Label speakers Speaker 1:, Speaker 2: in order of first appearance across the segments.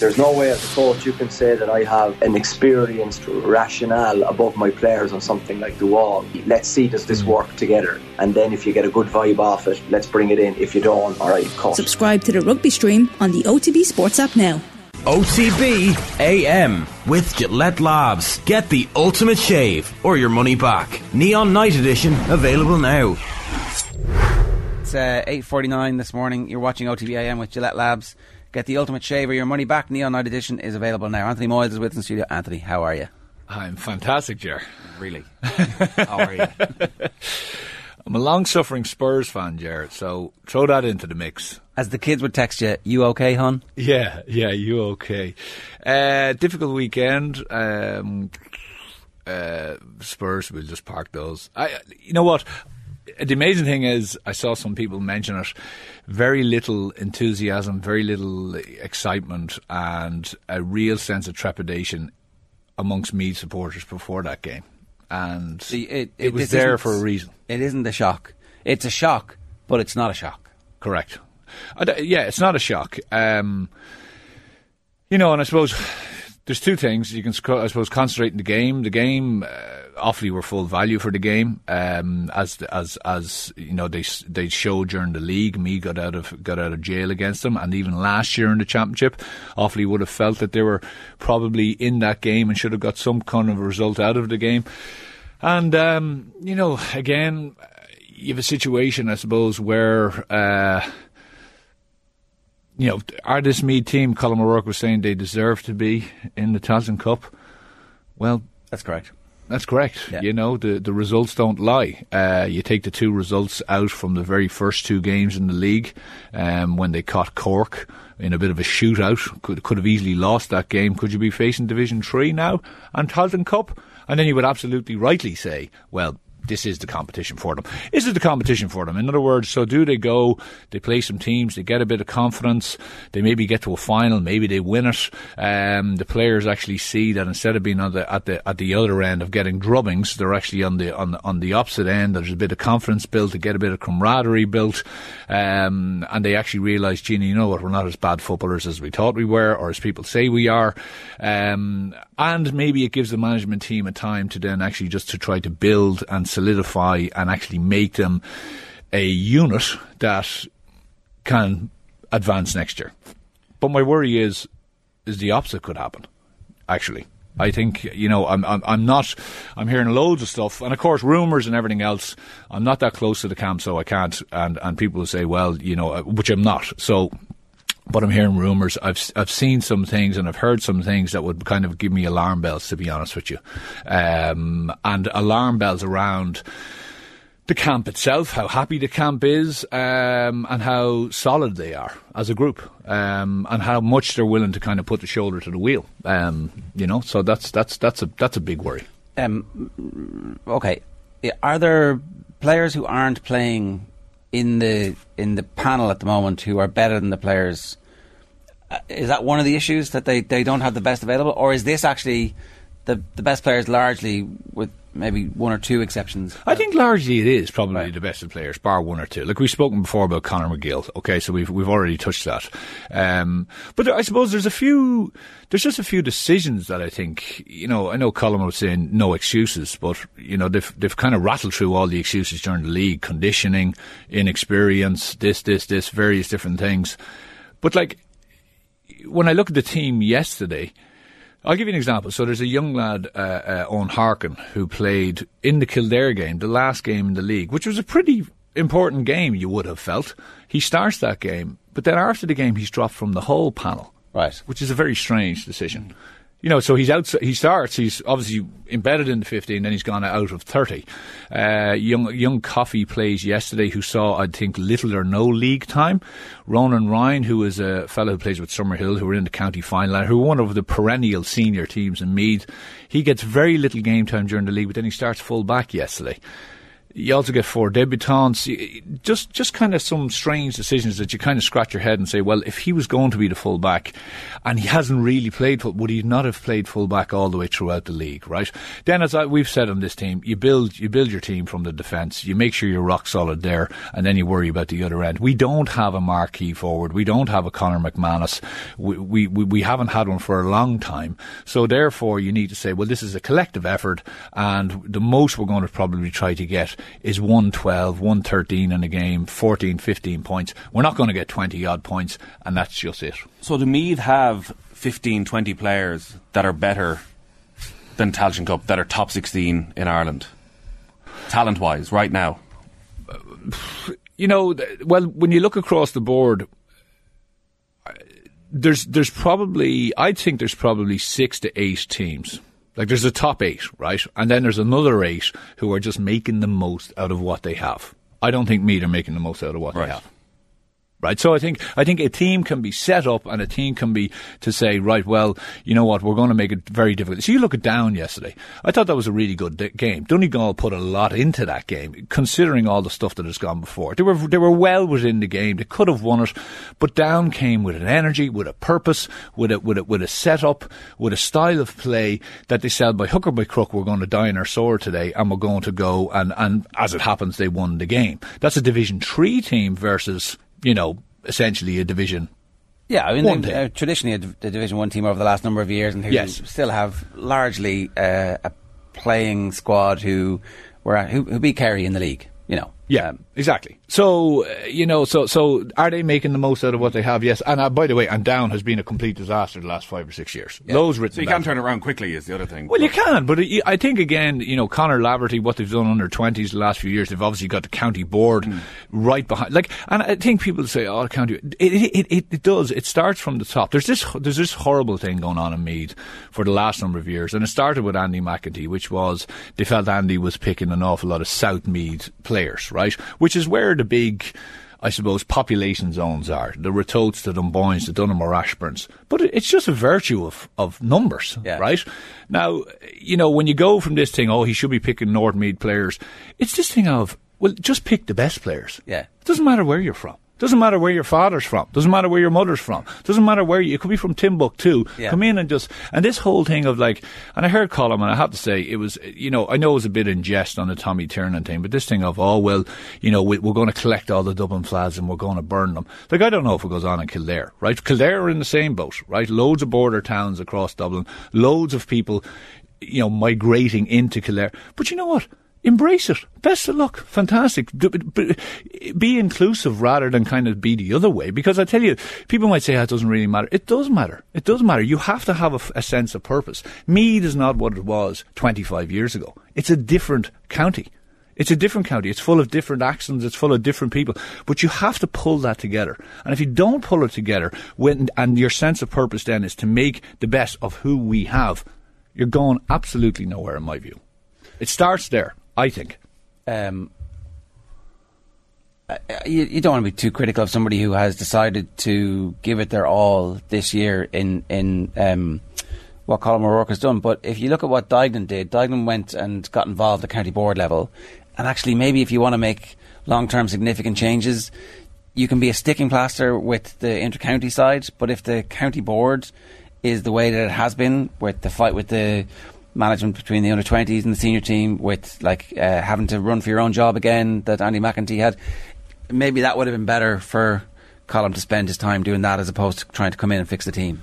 Speaker 1: There's no way as a coach you can say that I have an experienced rationale above my players on something like the wall. Let's see does this work together, and then if you get a good vibe off it, let's bring it in. If you don't, all right, cut.
Speaker 2: Subscribe to the rugby stream on the OTB Sports app now.
Speaker 3: OTB AM with Gillette Labs. Get the ultimate shave or your money back. Neon Night Edition available now.
Speaker 4: It's uh, 8.49 this morning. You're watching OTB AM with Gillette Labs. Get the ultimate shave or your money back. Neon Night Edition is available now. Anthony Moyles is with us in studio. Anthony, how are you?
Speaker 5: I'm fantastic, Ger.
Speaker 4: Really? how are you?
Speaker 5: I'm a long suffering Spurs fan, Jared, so throw that into the mix.
Speaker 4: As the kids would text you, you okay, hon?
Speaker 5: Yeah, yeah, you okay. Uh, difficult weekend. Um, uh, Spurs, we'll just park those. I, you know what? The amazing thing is, I saw some people mention it. Very little enthusiasm, very little excitement, and a real sense of trepidation amongst Meath supporters before that game and See, it, it, it was there for a reason.
Speaker 4: It isn't a shock. It's a shock, but it's not a shock.
Speaker 5: Correct. yeah, it's not a shock. Um, you know, and I suppose there's two things you can, I suppose, concentrate in the game. The game, uh, Offaly were full value for the game, um, as as as you know they they showed during the league. Meath got out of got out of jail against them, and even last year in the championship, Offaly would have felt that they were probably in that game and should have got some kind of result out of the game. And um, you know, again, you have a situation, I suppose, where. Uh, you know, are this Meath team, Colin O'Rourke was saying they deserve to be in the Tailteann Cup? Well,
Speaker 4: that's correct.
Speaker 5: That's correct. Yeah. You know, the, the results don't lie. Uh, you take the two results out from the very first two games in the league um, when they caught Cork in a bit of a shootout. Could, could have easily lost that game. Could you be facing Division 3 now and Tailteann Cup? And then you would absolutely rightly say, well, this is the competition for them. Is it the competition for them? In other words, so do they go, they play some teams, they get a bit of confidence, they maybe get to a final, maybe they win it. Um, the players actually see that instead of being on the, at the at the other end of getting drubbings, they're actually on the on the, on the opposite end. There's a bit of confidence built, to get a bit of camaraderie built, um, and they actually realise, Gina, you know what, we're not as bad footballers as we thought we were, or as people say we are. Um, and maybe it gives the management team a time to then actually just to try to build and solidify and actually make them a unit that can advance next year. But my worry is is the opposite could happen. Actually, I think you know I'm I'm I'm not I'm hearing loads of stuff, and of course rumours and everything else. I'm not that close to the camp, so I can't. And and people say, well, you know, uh, which I'm not. So but I'm hearing rumours. I've I've seen some things and I've heard some things that would kind of give me alarm bells, to be honest with you, um, and alarm bells around the camp itself, how happy the camp is, um, and how solid they are as a group, um, and how much they're willing to kind of put the shoulder to the wheel. Um, you know, so that's that's that's a that's a big worry.
Speaker 4: Um, okay, are there players who aren't playing in the in the panel at the moment who are better than the players is that one of the issues that they, they don't have the best available, or is this actually the the best players largely with maybe one or two exceptions?
Speaker 5: I think largely it is probably right. the best of players, bar one or two. Like we've spoken before about Conor McGill. Okay, so we've we've already touched that. Um, but I suppose there's a few. There's just a few decisions that I think you know. I know Colin was saying no excuses, but you know they've they've kind of rattled through all the excuses during the league: conditioning, inexperience, this, this, this, various different things. But like when I look at the team yesterday, I'll give you an example. So there's a young lad, uh, uh, Owen Harkin, who played in the Kildare game, the last game in the league, which was a pretty important game, you would have felt. He starts that game, but then after the game, he's dropped from the whole panel.
Speaker 4: Right.
Speaker 5: Which is a very strange decision you know, so he's out. He starts. He's obviously embedded in the fifteen. Then he's gone out of thirty. Uh, young young Coffey plays yesterday, who saw I think little or no league time. Ronan Ryan, who is a fellow who plays with Summerhill, who were in the county final, who one of the perennial senior teams in Meath. He gets very little game time during the league, but then he starts full back yesterday. You also get four debutants. Just, just kind of some strange decisions that you kind of scratch your head and say, well, if he was going to be the fullback, and he hasn't really played, would he not have played fullback all the way throughout the league, right? Then, as I, we've said on this team, you build, you build your team from the defence. You make sure you're rock solid there, and then you worry about the other end. We don't have a marquee forward. We don't have a Conor McManus. We, we, we, we haven't had one for a long time. So therefore, you need to say, well, this is a collective effort, and the most we're going to probably try to get is 112, 113 in a game, 14, 15 points. We're not going to get 20 odd points, and that's just it.
Speaker 6: So do Meath have 15, 20 players that are better than Tailteann Cup, that are top 16 in Ireland? Talent wise, right now.
Speaker 5: you know, well, when you look across the board, there's there's probably I think there's probably six to eight teams. Like there's a top eight, right, and then there's another eight who are just making the most out of what they have. I don't think Meath are making the most out of what
Speaker 6: Right.
Speaker 5: they have. Right, so I think I think a team can be set up, and a team can be to say, right, well, you know what, we're going to make it very difficult. So you look at Down yesterday. I thought that was a really good di- game. Donegal put a lot into that game, considering all the stuff that has gone before. They were they were well within the game. They could have won it, but Down came with an energy, with a purpose, with a with a with a setup, with a style of play that they said by hook or by crook, we're going to die in our sword today, and we're going to go and and as it happens, they won the game. That's a Division Three team versus you know, essentially a division.
Speaker 4: Yeah, I mean,
Speaker 5: One
Speaker 4: they,
Speaker 5: team.
Speaker 4: uh, traditionally a, a Division One team over the last number of years, and who
Speaker 5: Yes.
Speaker 4: still have largely uh, a playing squad who were who, who beat Kerry in the league. You know,
Speaker 5: Yeah,
Speaker 4: Um,
Speaker 5: exactly. So uh, you know, so so are they making the most out of what they have? Yes. And uh, by the way, and Down has been a complete disaster the last five or six years. Loads written.
Speaker 6: So you can't turn around quickly, is the other thing.
Speaker 5: Well, you can, but it, I think again, you know, Conor Laverty, what they've done under twenties the last few years, they've obviously got the county board right behind. Like, and I think people say, "Oh, the county," it, it, it, it does. It starts from the top. There's this, there's this horrible thing going on in Meath for the last number of years, and it started with Andy McEntee, which was they felt Andy was picking an awful lot of South Meath players, right? Which is where the big. I suppose population zones are the Ratotes, the Dunboynes, the Dunham or Ashbournes. But it's just a virtue of, of numbers,
Speaker 4: Yeah.
Speaker 5: right? Now, you know, when you go from this thing, oh, he should be picking North Meath players, it's this thing of, well, just pick the best players.
Speaker 4: Yeah.
Speaker 5: It doesn't matter where you're from. Doesn't matter where your father's from. Doesn't matter where your mother's from. Doesn't matter where you, you could be from Timbuktu.
Speaker 4: Yeah.
Speaker 5: Come in and just, and this whole thing of like, and I heard Colin, and I have to say, it was, you know, I know it was a bit in jest on the Tommy Tiernan thing, but this thing of, oh, well, you know, we, we're going to collect all the Dublin flags and we're going to burn them. Like, I don't know if it goes on in Kildare, right? Kildare are in the same boat, right? Loads of border towns across Dublin, loads of people, you know, migrating into Kildare. But you know what? Embrace it. Best of luck. Fantastic. Be inclusive rather than kind of be the other way. Because I tell you, people might say "Ah, it doesn't really matter. It does matter. It does matter. You have to have a sense of purpose. Meath is not what it was 25 years ago. It's a different county. It's a different county. It's full of different accents. It's full of different people. But you have to pull that together. And if you don't pull it together, when, and your sense of purpose then is to make the best of who we have, you're going absolutely nowhere in my view. It starts there, I think.
Speaker 4: um, uh, you, you don't want to be too critical of somebody who has decided to give it their all this year in in um, what Colin O'Rourke has done. But if you look at what Dignan did, Dignan went and got involved at county board level, and actually maybe if you want to make long term significant changes, you can be a sticking plaster with the inter-county side. But if the county board is the way that it has been, with the fight with the management between the under 20s and the senior team, with like uh, having to run for your own job again that Andy McEntee had, maybe that would have been better for Colin to spend his time doing that as opposed to trying to come in and fix the team.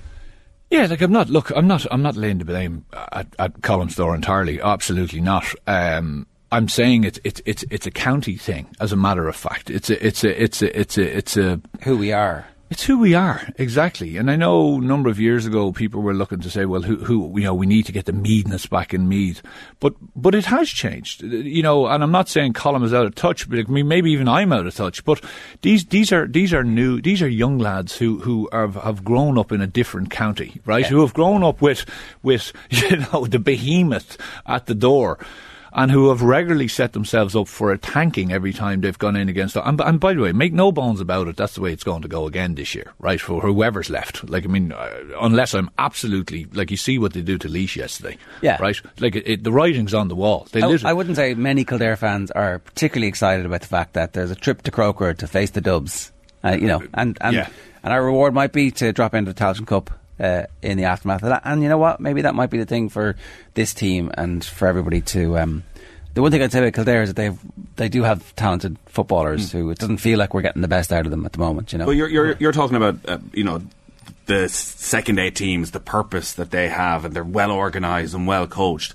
Speaker 5: Yeah, like I'm not. Look, I'm not. I'm not laying the blame at, at Store entirely. Absolutely not. Um, I'm saying it's it's it's it's a county thing. As a matter of fact, it's a it's a it's a it's a it's a
Speaker 4: Who we are.
Speaker 5: It's who we are exactly. And I know a number of years ago people were looking to say, well, who who you know we need to get the Meathness back in Meath, but but it has changed. You know, and I'm not saying Colin is out of touch, but I mean maybe even I'm out of touch. But these these are these are new. These are young lads who who have have grown up in a different county, right? Who have grown up with with you know the behemoth at the door. And who have regularly set themselves up for a tanking every time they've gone in against. And, and by the way, make no bones about it, that's the way it's going to go again this year, right? For whoever's left. Like, I mean, uh, unless I'm absolutely like you see what they do to Laois yesterday,
Speaker 4: Yeah.
Speaker 5: right? Like it, it, the writing's on the wall. They
Speaker 4: I, I wouldn't say many Kildare fans are particularly excited about the fact that there's a trip to Croker to face the Dubs. Uh, you know, and and,
Speaker 5: Yeah.
Speaker 4: and our reward might be to drop into the Tailteann Cup uh, in the aftermath of that. And you know what? Maybe that might be the thing for this team and for everybody to. Um, the one thing I'd say about Kildare is that they they do have talented footballers who it doesn't feel like we're getting the best out of them at the moment. You know,
Speaker 6: Well, you're you're you're talking about uh, you know the second eight teams, the purpose that they have, and they're well organised and well coached.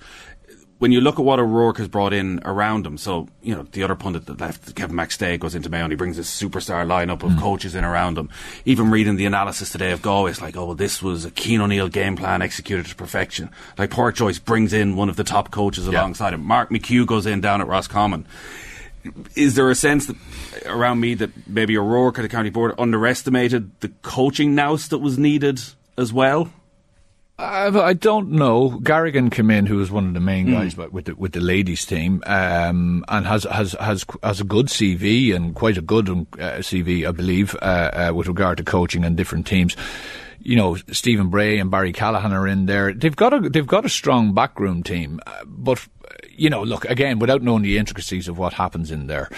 Speaker 6: When you look at what O'Rourke has brought in around him, so you know the other pundit that left, Kevin McStay, goes into Mayo and he brings this superstar lineup of hmm. coaches in around him. Even reading the analysis today of Galway, it's like, oh well, this was a Cian O'Neill game plan executed to perfection. Like Pádraic Joyce brings in one of the top coaches alongside him. Mark McHugh goes in down at Roscommon is there a sense that around me that maybe O'Rourke or the county board underestimated the coaching nous that was needed as well?
Speaker 5: I, I don't know. Garrigan came in, who was one of the main guys but with the, with the ladies team, um, and has, has has has a good CV and quite a good um, uh, CV, I believe, uh, uh, with regard to coaching and different teams. You know, Stephen Bray and Barry Callahan are in there. They've got a they've got a strong backroom team, uh, but uh, you know, look again without knowing the intricacies of what happens in there,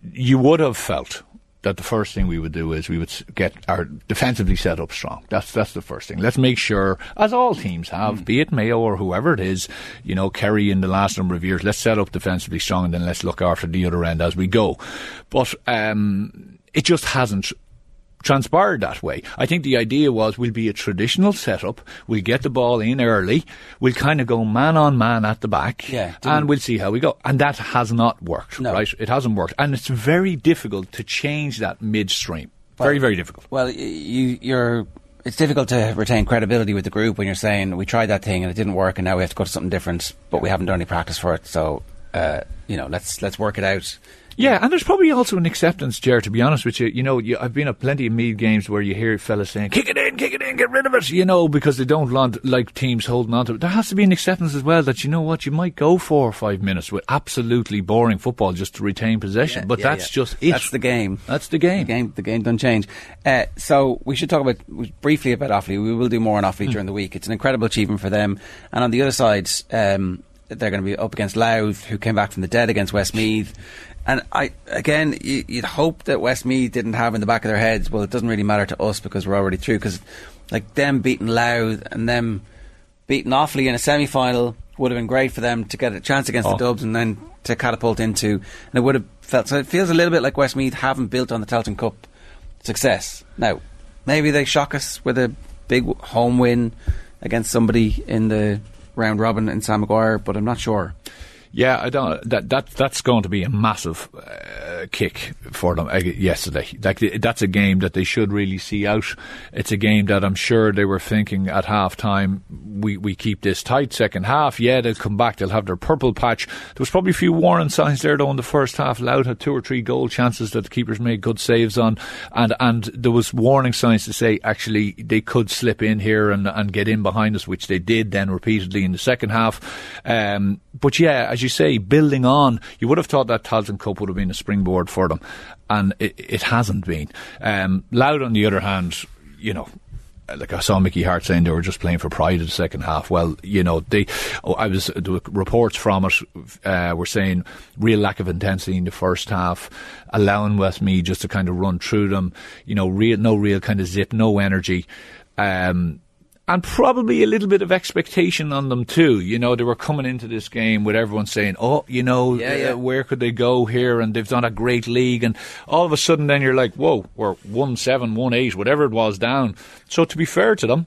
Speaker 5: you would have felt that the first thing we would do is we would get our defensively set up strong. That's that's the first thing. Let's make sure, as all teams have, be it Mayo or whoever it is, you know, Kerry in the last number of years, let's set up defensively strong and then let's look after the other end as we go. But um, it just hasn't transpired that way. I think the idea was we'll be a traditional setup. We'll get the ball in early. We'll kind of go man on man at the back.
Speaker 4: Yeah,
Speaker 5: and we'll see how we go. And that has not worked,
Speaker 4: No.
Speaker 5: right? It hasn't worked. And it's very difficult to change that midstream. Very, very difficult.
Speaker 4: Well, you, you're. It's difficult to retain credibility with the group when you're saying we tried that thing and it didn't work, and now we have to go to something different, but we haven't done any practice for it. So, uh, you know, let's let's work it out.
Speaker 5: Yeah, and there's probably also an acceptance, Jared, to be honest with you. You know, you, I've been at plenty of Meath games where you hear fellas saying, kick it in, kick it in, get rid of it, you know, because they don't want, like teams holding on to it. There has to be an acceptance as well that, you know what, you might go four or five minutes with absolutely boring football just to retain possession, but
Speaker 4: Yeah,
Speaker 5: that's
Speaker 4: yeah.
Speaker 5: just it.
Speaker 4: That's the game.
Speaker 5: That's the game.
Speaker 4: The game, the game doesn't change. Uh, so we should talk about briefly about Offaly. We will do more on. Offaly during the week. It's an incredible achievement for them. And on the other side, um, they're going to be up against Louth, who came back from the dead against Westmeath. And I again, you, you'd hope that Westmeath didn't have in the back of their heads. Well, it doesn't really matter to us because we're already through. Because like them beating Louth and them beating Offaly in a semi-final would have been great for them to get a chance against
Speaker 5: Oh.
Speaker 4: the Dubs and then to catapult into. And it would have felt so. It feels a little bit like Westmeath haven't built on the Tailteann Cup success. Now, maybe they shock us with a big home win against somebody in the round robin in Sam Maguire, but I'm not sure.
Speaker 5: Yeah, I don't. That that that's going to be a massive uh, kick for them uh, yesterday. Like that's a game that they should really see out. It's a game that I'm sure they were thinking at half time. We we keep this tight second half. Yeah, they'll come back. They'll have their purple patch. There was probably a few warning signs there though in the first half. Louth had two or three goal chances that the keepers made good saves on, and and there was warning signs to say actually they could slip in here and and get in behind us, which they did then repeatedly in the second half. Um, but yeah, as you say, building on, you would have thought that Tailteann Cup would have been a springboard for them, and it, it hasn't been. Um, Louth, on the other hand, you know. Like I saw Mickey Harte saying they were just playing for pride in the second half. Well, you know, they. Oh, I was were reports from it uh, were saying real lack of intensity in the first half, allowing Westmeath just to kind of run through them. You know, real no real kind of zip, no energy. Um, and probably a little bit of expectation on them too. You know, they were coming into this game with everyone saying, "Oh, you know,
Speaker 4: Yeah, yeah.
Speaker 5: uh, where could they go here?" And they've done a great league, and all of a sudden, then you're like, "Whoa, we're one seven, one eight, whatever it was down." So to be fair to them.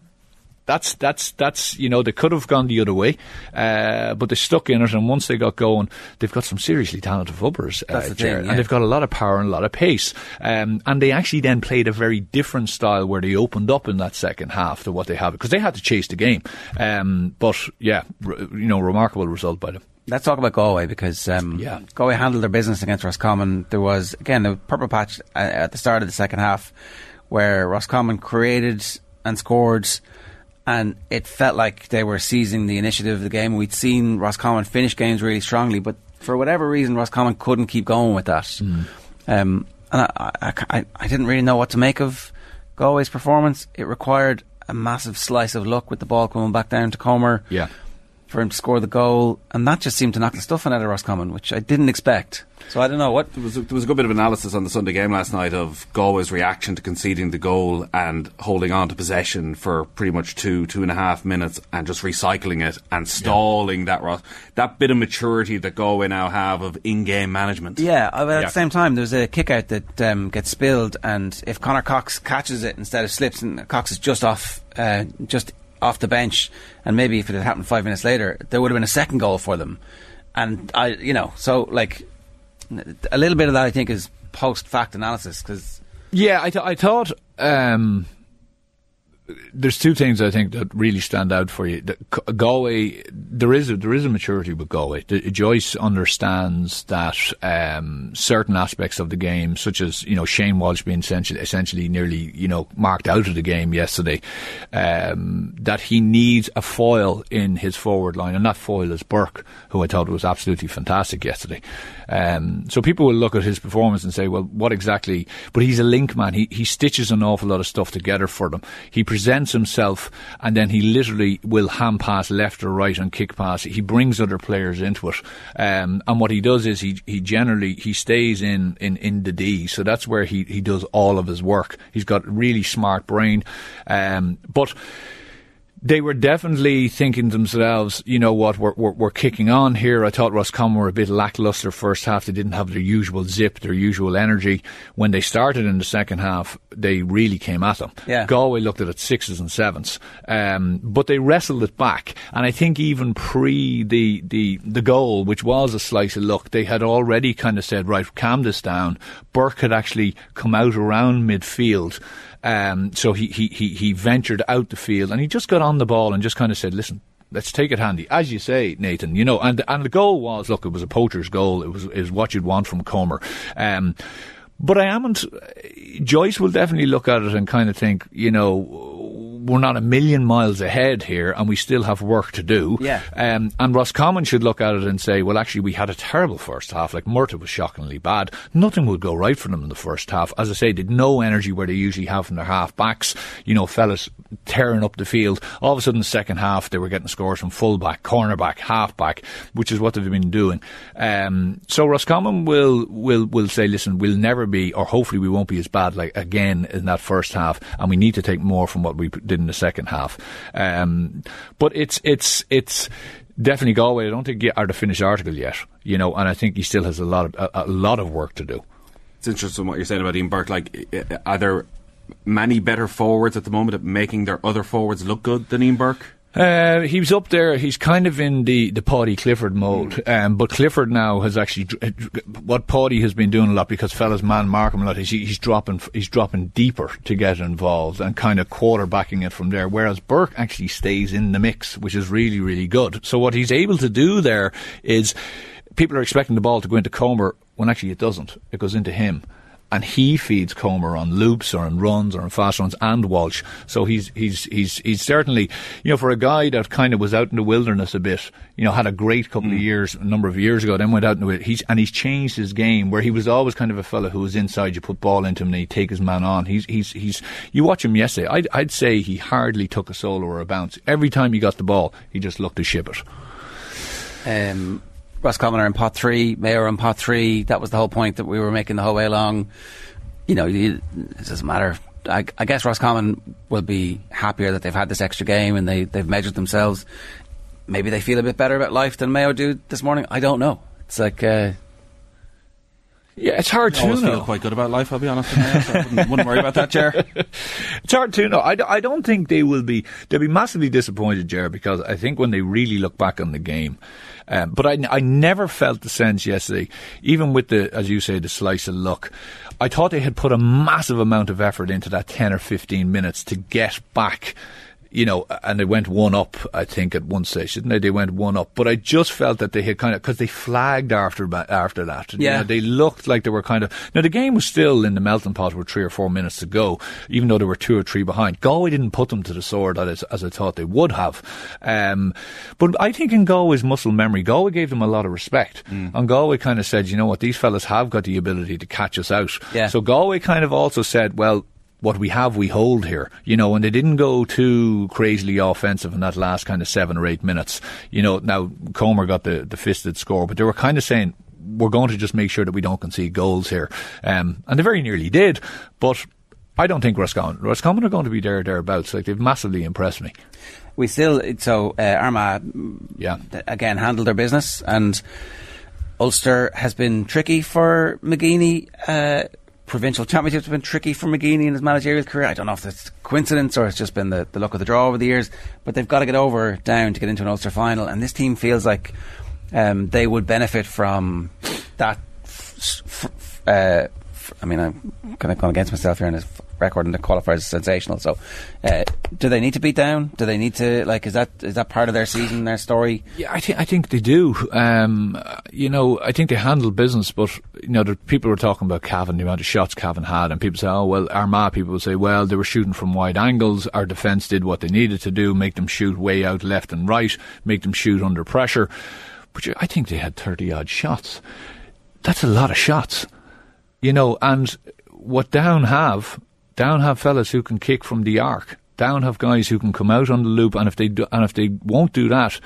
Speaker 5: That's that's that's you know they could have gone the other way, uh, but they stuck in it, and once they got going, they've got some seriously talented footballers, uh,
Speaker 4: That's the thing, yeah.
Speaker 5: and they've got a lot of power and a lot of pace. Um, and they actually then played a very different style where they opened up in that second half to what they have because they had to chase the game. Um, but yeah, r- you know, remarkable result by them.
Speaker 4: Let's talk about Galway because um,
Speaker 5: Yeah.
Speaker 4: Galway handled their business against Roscommon. There was again a purple patch uh, at the start of the second half where Roscommon created and scored, and it felt like they were seizing the initiative of the game. We'd seen Roscommon finish games really strongly, but for whatever reason, Roscommon couldn't keep going with that.
Speaker 5: Mm.
Speaker 4: Um, and I, I, I, I didn't really know what to make of Galway's performance. It required a massive slice of luck with the ball coming back down to Comer
Speaker 5: Yeah.
Speaker 4: For him to score the goal, and that just seemed to knock the stuffing out of Roscommon, which I didn't expect. So I don't know what.
Speaker 6: There was, a, there was a good bit of analysis on the Sunday game last night of Galway's reaction to conceding the goal and holding on to possession for pretty much two, two and a half minutes and just recycling it and stalling that Ros- that bit of maturity that Galway now have of in-game management.
Speaker 4: Yeah, uh, but at
Speaker 6: Yeah.
Speaker 4: the same time, there's a kick out that um, gets spilled, and if Conor Cox catches it instead of slips, and Cox is just off, uh, just off the bench, and maybe if it had happened five minutes later, there would have been a second goal for them. And I, you know, so like a little bit of that, I think, is post-fact analysis because
Speaker 5: Yeah, I, th- I thought um, there's two things I think that really stand out for you. The, G- Galway, there is a, there is a maturity with Galway. Joyce understands that um, certain aspects of the game, such as you know Shane Walsh being essentially, essentially nearly you know marked out of the game yesterday, um, that he needs a foil in his forward line, and that foil is Burke, who I thought was absolutely fantastic yesterday. Um, so people will look at his performance and say, well, what exactly? But he's a link man. He he stitches an awful lot of stuff together for them. He presents himself, and then he literally will hand pass left or right and kick pass. He brings other players into it, um, and what he does is he he generally he stays in in in the D. So that's where he he does all of his work. He's got really smart brain, um, but they were definitely thinking to themselves, you know what, we're, we're, we're kicking on here. I thought Roscommon were a bit lackluster first half. They didn't have their usual zip, their usual energy. When they started in the second half, they really came at them.
Speaker 4: Yeah.
Speaker 5: Galway looked at it sixes and sevens, um, but they wrestled it back. And I think even pre the, the, the goal, which was a slice of luck, they had already kind of said, right, calm this down. Burke had actually come out around midfield. Um, so he, he, he, he ventured out the field and he just got on the ball and just kind of said, listen, let's take it handy. As you say, Nathan, you know, and, and the goal was, look, it was a poacher's goal. It was, was what you'd want from Comer. Um, but I am Joyce will definitely look at it and kind of think, you know, we're not a million miles ahead here and we still have work to do.
Speaker 4: Yeah.
Speaker 5: Um, and Roscommon should look at it and say, well, actually, we had a terrible first half. Like, Murtagh was shockingly bad. Nothing would go right for them in the first half. As I say, did no energy where they usually have from their half backs. You know, fellas tearing up the field. All of a sudden, the second half, they were getting scores from fullback, cornerback, halfback, which is what they've been doing. Um, so Roscommon will, will, will say, listen, we'll never be, or hopefully we won't be as bad like again in that first half, and we need to take more from what we did in the second half. Um, but it's, it's, it's, definitely Galway. I don't think are the finished article yet, you know, and I think he still has a lot of a, a lot of work to do.
Speaker 6: It's interesting what you're saying about Ian Burke. Like, are there many better forwards at the moment at making their other forwards look good than Ian Burke?
Speaker 5: Uh, he was up there. He's kind of in the the Paudie Clifford mode, um, but Clifford now has actually what Paudie has been doing a lot because fellas man mark him a lot. Is he, he's dropping he's dropping deeper to get involved and kind of quarterbacking it from there. Whereas Burke actually stays in the mix, which is really really good. So what he's able to do there is people are expecting the ball to go into Comer when actually it doesn't. It goes into him and he feeds Comer on loops or on runs or on fast runs and Walsh. So he's he's he's he's certainly you know for a guy that kind of was out in the wilderness a bit, you know, had a great couple of years, a number of years ago, then went out into it. He's and he's changed his game where he was always kind of a fella who was inside. You put ball into him and he'd take his man on. He's he's he's. You watch him yesterday. I'd I'd say he hardly took a solo or a bounce. Every time he got the ball, he just looked to ship it.
Speaker 4: Um, Roscommon are in pot three, Mayo are in pot three. That was the whole point that we were making the whole way along. You know, it doesn't matter. I, I guess Roscommon will be happier that they've had this extra game and they, they've measured themselves. Maybe they feel a bit better about life than Mayo do this morning. I don't know. It's like, uh,
Speaker 5: Yeah, it's hard
Speaker 6: I
Speaker 5: to
Speaker 6: always
Speaker 5: know.
Speaker 6: feel quite good about life, I'll be honest. with you, so I wouldn't, wouldn't worry about that, Ger.
Speaker 5: It's hard to know. I, d- I don't think they will be. They'll be massively disappointed, Jared, because I think when they really look back on the game, um, but I, I never felt the sense yesterday, even with the, as you say, the slice of luck. I thought they had put a massive amount of effort into that ten or fifteen minutes to get back you know, and they went one up, I think, at one stage, didn't they? They went one up, but I just felt that they had kind of because they flagged after after that. You
Speaker 4: Yeah.
Speaker 5: know, they looked like they were kind of now the game was still in the melting pot with three or four minutes to go, even though they were two or three behind. Galway didn't put them to the sword as, as I thought they would have. Um, but I think in Galway's muscle memory, Galway gave them a lot of respect, and Galway kind of said, you know what, these fellas have got the ability to catch us out.
Speaker 4: Yeah.
Speaker 5: So Galway kind of also said, well what we have, we hold here. You know, and they didn't go too crazily offensive in that last kind of seven or eight minutes. You know, now Comer got the, the fisted score, but they were kind of saying, we're going to just make sure that we don't concede goals here. Um, and they very nearly did, but I don't think Roscommon, Roscommon are going to be there, thereabouts. Like, they've massively impressed me.
Speaker 4: We still so uh, Armagh
Speaker 5: Yeah.
Speaker 4: again handled their business and Ulster has been tricky for McGeeney. Uh, provincial championships have been tricky for McGeeney in his managerial career. I don't know if it's coincidence or it's just been the, the luck of the draw over the years, but they've got to get over down to get into an Ulster final, and this team feels like um, they would benefit from that. F- f- uh, I mean, I'm kind of going against myself here, and his f- record in the qualifiers is sensational. So, uh, do they need to beat down? Do they need to like? Is that is that part of their season, their story?
Speaker 5: Yeah, I think I think they do. Um, you know, I think they handle business, but you know, the people were talking about Cavan, the amount of shots Cavan had, and people say, "Oh, well, Armagh." People will say, "Well, they were shooting from wide angles. Our defence did what they needed to do: make them shoot way out left and right, make them shoot under pressure." But I think they had thirty odd shots. That's a lot of shots, you know. And what Down have, Down have fellas who can kick from the arc. Down have guys who can come out on the loop, and if they do, and if they won't do that,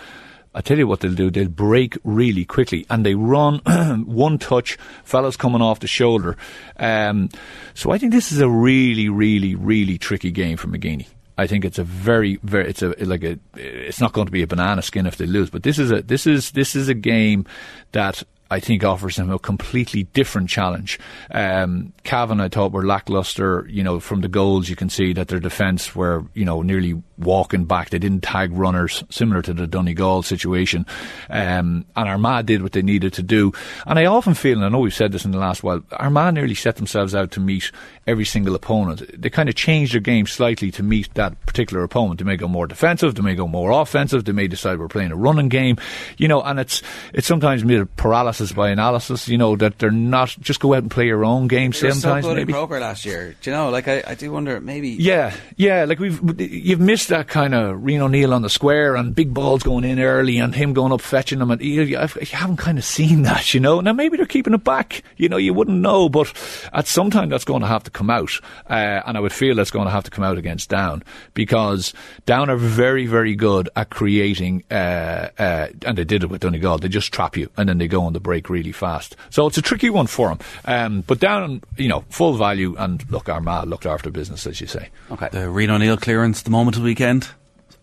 Speaker 5: I tell you what they'll do. They'll break really quickly, and they run one touch. Fellas coming off the shoulder. Um, so I think this is a really, really, really tricky game for McGeeney. I think it's a very, very, it's a like a, it's not going to be a banana skin if they lose, but this is a, this is, this is a game that I think offers them a completely different challenge. Um, Cavan, I thought, were lackluster. You know, from the goals, you can see that their defence were, you know, nearly walking back. They didn't tag runners, similar to the Donegal situation. Um, and Armagh did what they needed to do. And I often feel, and I know we've said this in the last while, Armagh nearly set themselves out to meet every single opponent. They kind of changed their game slightly to meet that particular opponent. They may go more defensive, they may go more offensive, they may decide we're playing a running game, you know, and it's it's sometimes made a paralysis by analysis, you know, that they're not just go out and play your own game
Speaker 4: They so
Speaker 5: sometimes
Speaker 4: good
Speaker 5: maybe.
Speaker 4: in Croker last year. Do you know? Like I, I do wonder maybe.
Speaker 5: Yeah, yeah, like we've you've missed that kind of Rian O'Neill on the square and big balls going in early and him going up fetching them and you, you you haven't kind of seen that, you know. Now maybe they're keeping it back, you know. You wouldn't know, but at some time that's going to have to come out, uh, and I would feel that's going to have to come out against Down because Down are very very good at creating, uh, uh, and they did it with Donegal. They just trap you and then they go on the break really fast. So it's a tricky one for them. Um, but Down, you know, full value and look, Armagh looked after business as you say.
Speaker 4: Okay.
Speaker 6: The Rian O'Neill clearance, the moment of the weekend,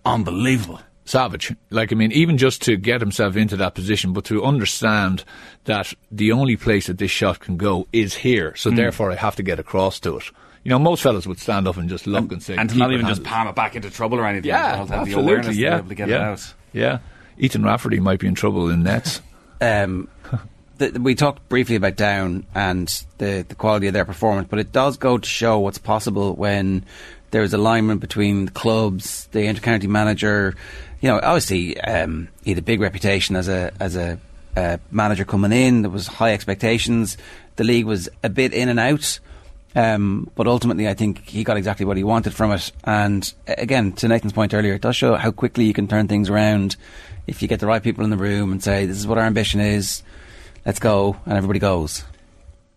Speaker 6: unbelievable.
Speaker 5: savage. Like, I mean, even just to get himself into that position, but to understand that the only place that this shot can go is here. So therefore, I have to get across to it. You know, most fellas would stand up and just look and, say,
Speaker 6: and to not even just palm it back into trouble or anything.
Speaker 5: Yeah,
Speaker 6: well,
Speaker 5: absolutely. yeah,
Speaker 6: to be able to get
Speaker 5: yeah. Yeah, Ethan Rafferty might be in trouble in nets.
Speaker 4: Um, th- we talked briefly about Down and the, the quality of their performance, but it does go to show what's possible when there is alignment between the clubs, the intercounty manager. You know, obviously um, he had a big reputation as a as a uh, manager coming in. There was high expectations. The league was a bit in and out. Um, but ultimately, I think he got exactly what he wanted from it. And again, to Nathan's point earlier, it does show how quickly you can turn things around if you get the right people in the room and say, "This is what our ambition is. Let's go," and everybody goes.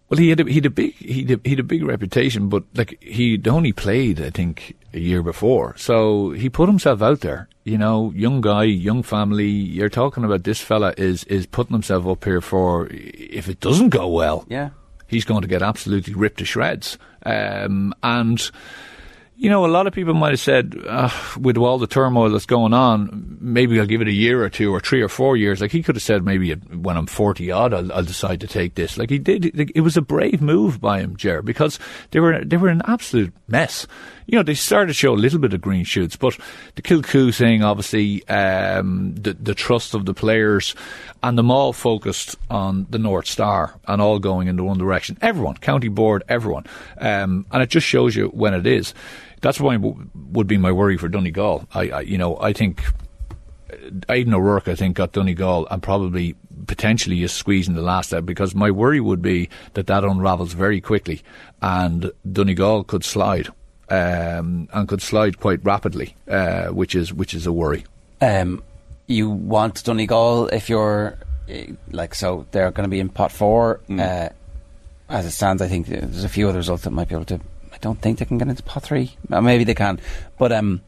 Speaker 5: Well, he had a, he had a big he had a, he had a big reputation, but like he'd only played, I think, a year before, so he put himself out there. You know, young guy, young family. You're talking about this fella is is putting himself up here for if it doesn't go well,
Speaker 4: Yeah.
Speaker 5: He's going to get absolutely ripped to shreds. Um, and you know, a lot of people might have said, uh, with all the turmoil that's going on, maybe I'll give it a year or two or three or four years. Like he could have said, maybe when I'm 40 odd, I'll, I'll decide to take this. Like he did. It was a brave move by him, Ger, because they were, they were an absolute mess. You know, they started to show a little bit of green shoots, but the Kilcoo thing, obviously, um, the, the trust of the players and them all focused on the North Star and all going in the one direction. Everyone, county board, everyone. Um, and it just shows you when it is. That's why would be my worry for Donegal. I, I you know, I think Aidan O'Rourke, I think, got Donegal and probably potentially is squeezing the last out because my worry would be that that unravels very quickly and Donegal could slide um, and could slide quite rapidly, uh, which is which is a worry.
Speaker 4: Um, you want Donegal if you're eh, like so they're going to be in pot four. Uh, as it stands, I think there's a few other results that might be able to. I don't think they can get into pot three. Maybe they can, but um,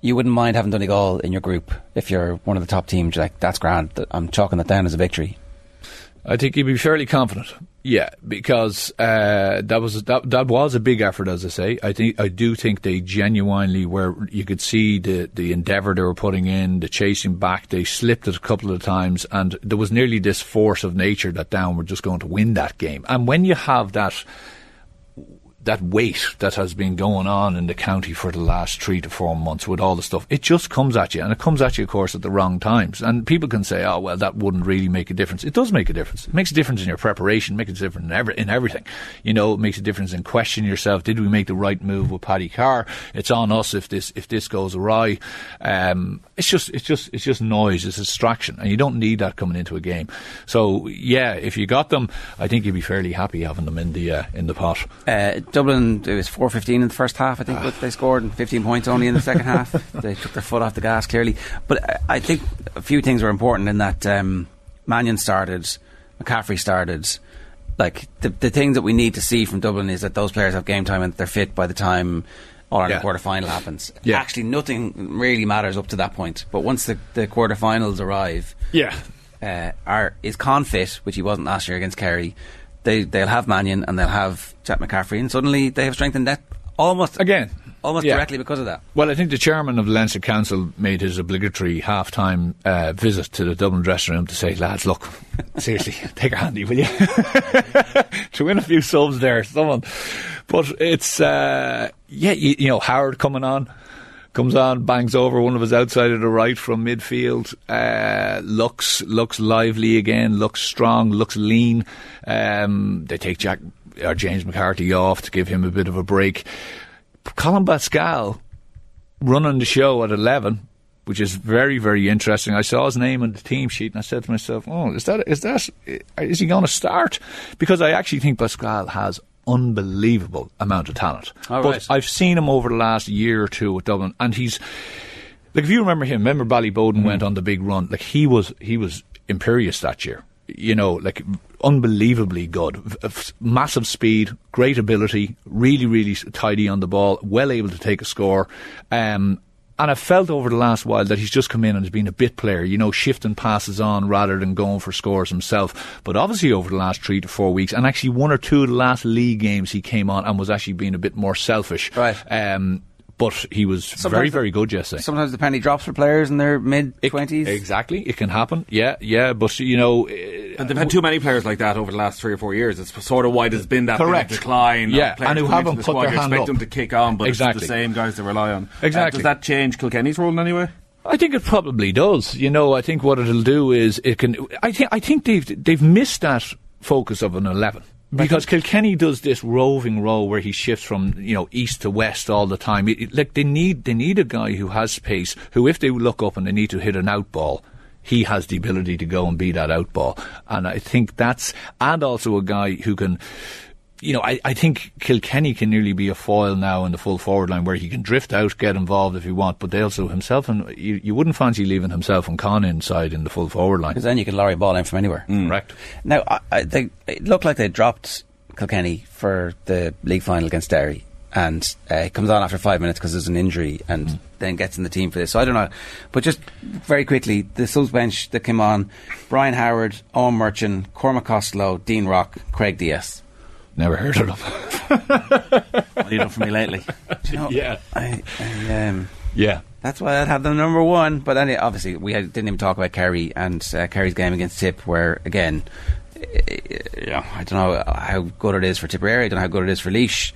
Speaker 4: you wouldn't mind having Donegal in your group if you're one of the top teams. You're like that's grand. I'm chalking that down as a victory.
Speaker 5: I think you'd be fairly confident. Yeah, because uh, that was that, that was a big effort, as I say. I think I do think they genuinely were. You could see the the endeavour they were putting in, the chasing back. They slipped it a couple of times, and there was nearly this force of nature that Down were just going to win that game. And when you have that that weight that has been going on in the county for the last three to four months with all the stuff, it just comes at you, and it comes at you, of course, at the wrong times. And people can say, "Oh, well, that wouldn't really make a difference." It does make a difference. It makes a difference in your preparation, makes a difference in, every, in everything. You know, it makes a difference in questioning yourself: Did we make the right move with Paddy Carr? It's on us if this if this goes awry. Um, it's just it's just it's just noise. It's a distraction, and you don't need that coming into a game. So yeah, if you got them, I think you'd be fairly happy having them in the uh, in the pot.
Speaker 4: Uh, Dublin, it was 4 15 in the first half, I think, what they scored, and 15 points only in the second half. They took their foot off the gas, clearly. But I, I think a few things were important in that um, Mannion started, McCaffrey started. Like, the, the things that we need to see from Dublin is that those players have game time and they're fit by the time All Ireland
Speaker 5: Yeah.
Speaker 4: quarter final happens.
Speaker 5: Yeah.
Speaker 4: Actually, nothing really matters up to that point. But once the, the quarter finals arrive,
Speaker 5: Yeah,
Speaker 4: uh, are is Con fit, which he wasn't last year against Kerry. They they'll have Mannion and they'll have Chet McCaffrey, and suddenly they have strengthened that almost
Speaker 5: again.
Speaker 4: almost
Speaker 5: yeah.
Speaker 4: directly because of that.
Speaker 5: Well, I think the chairman of the Leinster Council made his obligatory half-time uh, visit to the Dublin dressing room to say, lads, look, seriously, take a handy, will you? to win a few subs there, someone. But it's, uh, yeah, you, you know, Howard coming on, comes on, bangs over one of his outside of the right from midfield, uh, looks, looks lively again, looks strong, looks lean. Um, they take Jack, or James McCarthy off to give him a bit of a break. Colm Basquel running the show at 11, which is very, very interesting. I saw his name on the team sheet and I said to myself, oh, is that, is that, is he going to start? Because I actually think Basquel has unbelievable amount of talent.
Speaker 4: All
Speaker 5: but
Speaker 4: right.
Speaker 5: I've seen him over the last year or two at Dublin and he's, like if you remember him, remember Ballyboden went on the big run. Like he was, he was imperious that year. You know, like unbelievably good, F- f- massive speed, great ability, really, really tidy on the ball, well able to take a score. Um, and I felt over the last while that he's just come in and has been a bit player, you know, shifting passes on rather than going for scores himself. But obviously over the last three to four weeks, and actually one or two of the last league games he came on and was actually being a bit more selfish.
Speaker 4: Right.
Speaker 5: Um, but he was very,
Speaker 4: Sometimes-
Speaker 5: very good yesterday.
Speaker 4: Sometimes the penny drops for players in their mid twenties.
Speaker 5: Exactly, it can happen. Yeah, yeah, but you know, eh,
Speaker 6: And they've had too many players like that over the last three or four years. It's sort of why there's been that
Speaker 5: Correct.
Speaker 6: decline.
Speaker 5: Yeah,
Speaker 6: players
Speaker 5: and who haven't
Speaker 6: the
Speaker 5: put
Speaker 6: squad.
Speaker 5: their
Speaker 6: You
Speaker 5: hand
Speaker 6: expect
Speaker 5: up.
Speaker 6: them to kick on, but
Speaker 5: Exactly.
Speaker 6: it's the same guys they rely on. Uh,
Speaker 5: Exactly.
Speaker 6: does that change Kilkenny's role in any way?
Speaker 5: I think it probably does. You know, I think what it'll do is it can. I think I think they've they've missed that focus of an eleven. Because Kilkenny does this roving role where he shifts from you know east to west all the time. It, it- like they need they need a guy who has pace. Who, if they look up and they need to hit an out ball, he has the ability to go and be that out ball. And I think that's and also a guy who can you know, I, I think Kilkenny can nearly be a foil now in the full forward line where he can drift out, get involved if he want, but they also himself and you, you wouldn't fancy leaving himself and Con inside in the full forward line.
Speaker 4: Because then you can lorry ball in from anywhere.
Speaker 5: Correct.
Speaker 4: Now, I, I, they, it looked like they dropped Kilkenny for the league final against Derry. And uh, he comes on after five minutes because there's an injury and then gets in the team for this. So I don't know. But just very quickly, the subs bench that came on Brian Howard, Eoin Murchan, Cormac Costello, Dean Rock, Craig Dias.
Speaker 5: Never heard of him.
Speaker 6: What have you done for me lately?
Speaker 4: Do you know,
Speaker 5: Yeah.
Speaker 4: I, I, um,
Speaker 5: Yeah.
Speaker 4: That's why I'd have them number one. But then, obviously, we had, didn't even talk about Kerry and uh, Kerry's game against Tip, where again, you know, I don't know how good it is for Tipperary. I don't know how good it is for Laois.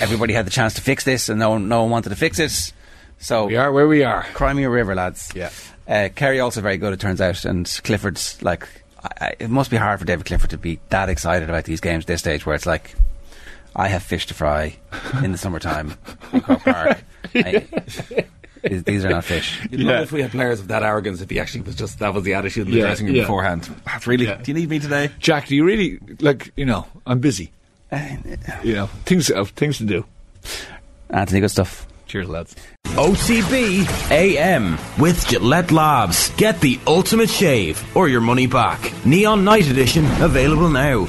Speaker 4: Everybody had the chance to fix this, and no one, no one wanted to fix it. So
Speaker 5: We are where we are.
Speaker 4: Cry me a river, lads.
Speaker 5: Yeah.
Speaker 4: Uh, Kerry also very good, it turns out, and Clifford's like. I, I, it must be hard for David Clifford to be that excited about these games at this stage, where it's like, I have fish to fry in the summertime in Croke Park. I, these, these are not fish.
Speaker 6: You'd
Speaker 5: Yeah.
Speaker 6: love if we had players of that arrogance if he actually was just that was the attitude in the
Speaker 5: Yeah,
Speaker 6: dressing room
Speaker 5: yeah.
Speaker 6: beforehand. Really?
Speaker 5: Yeah.
Speaker 6: Do you need me today?
Speaker 5: Jack, do you really like? You know, I'm busy. You know, things uh, things to do.
Speaker 4: Anthony, good stuff.
Speaker 5: Cheers, lads.
Speaker 3: OTB AM with Gillette Labs. Get the ultimate shave or your money back. Neon Night Edition available now.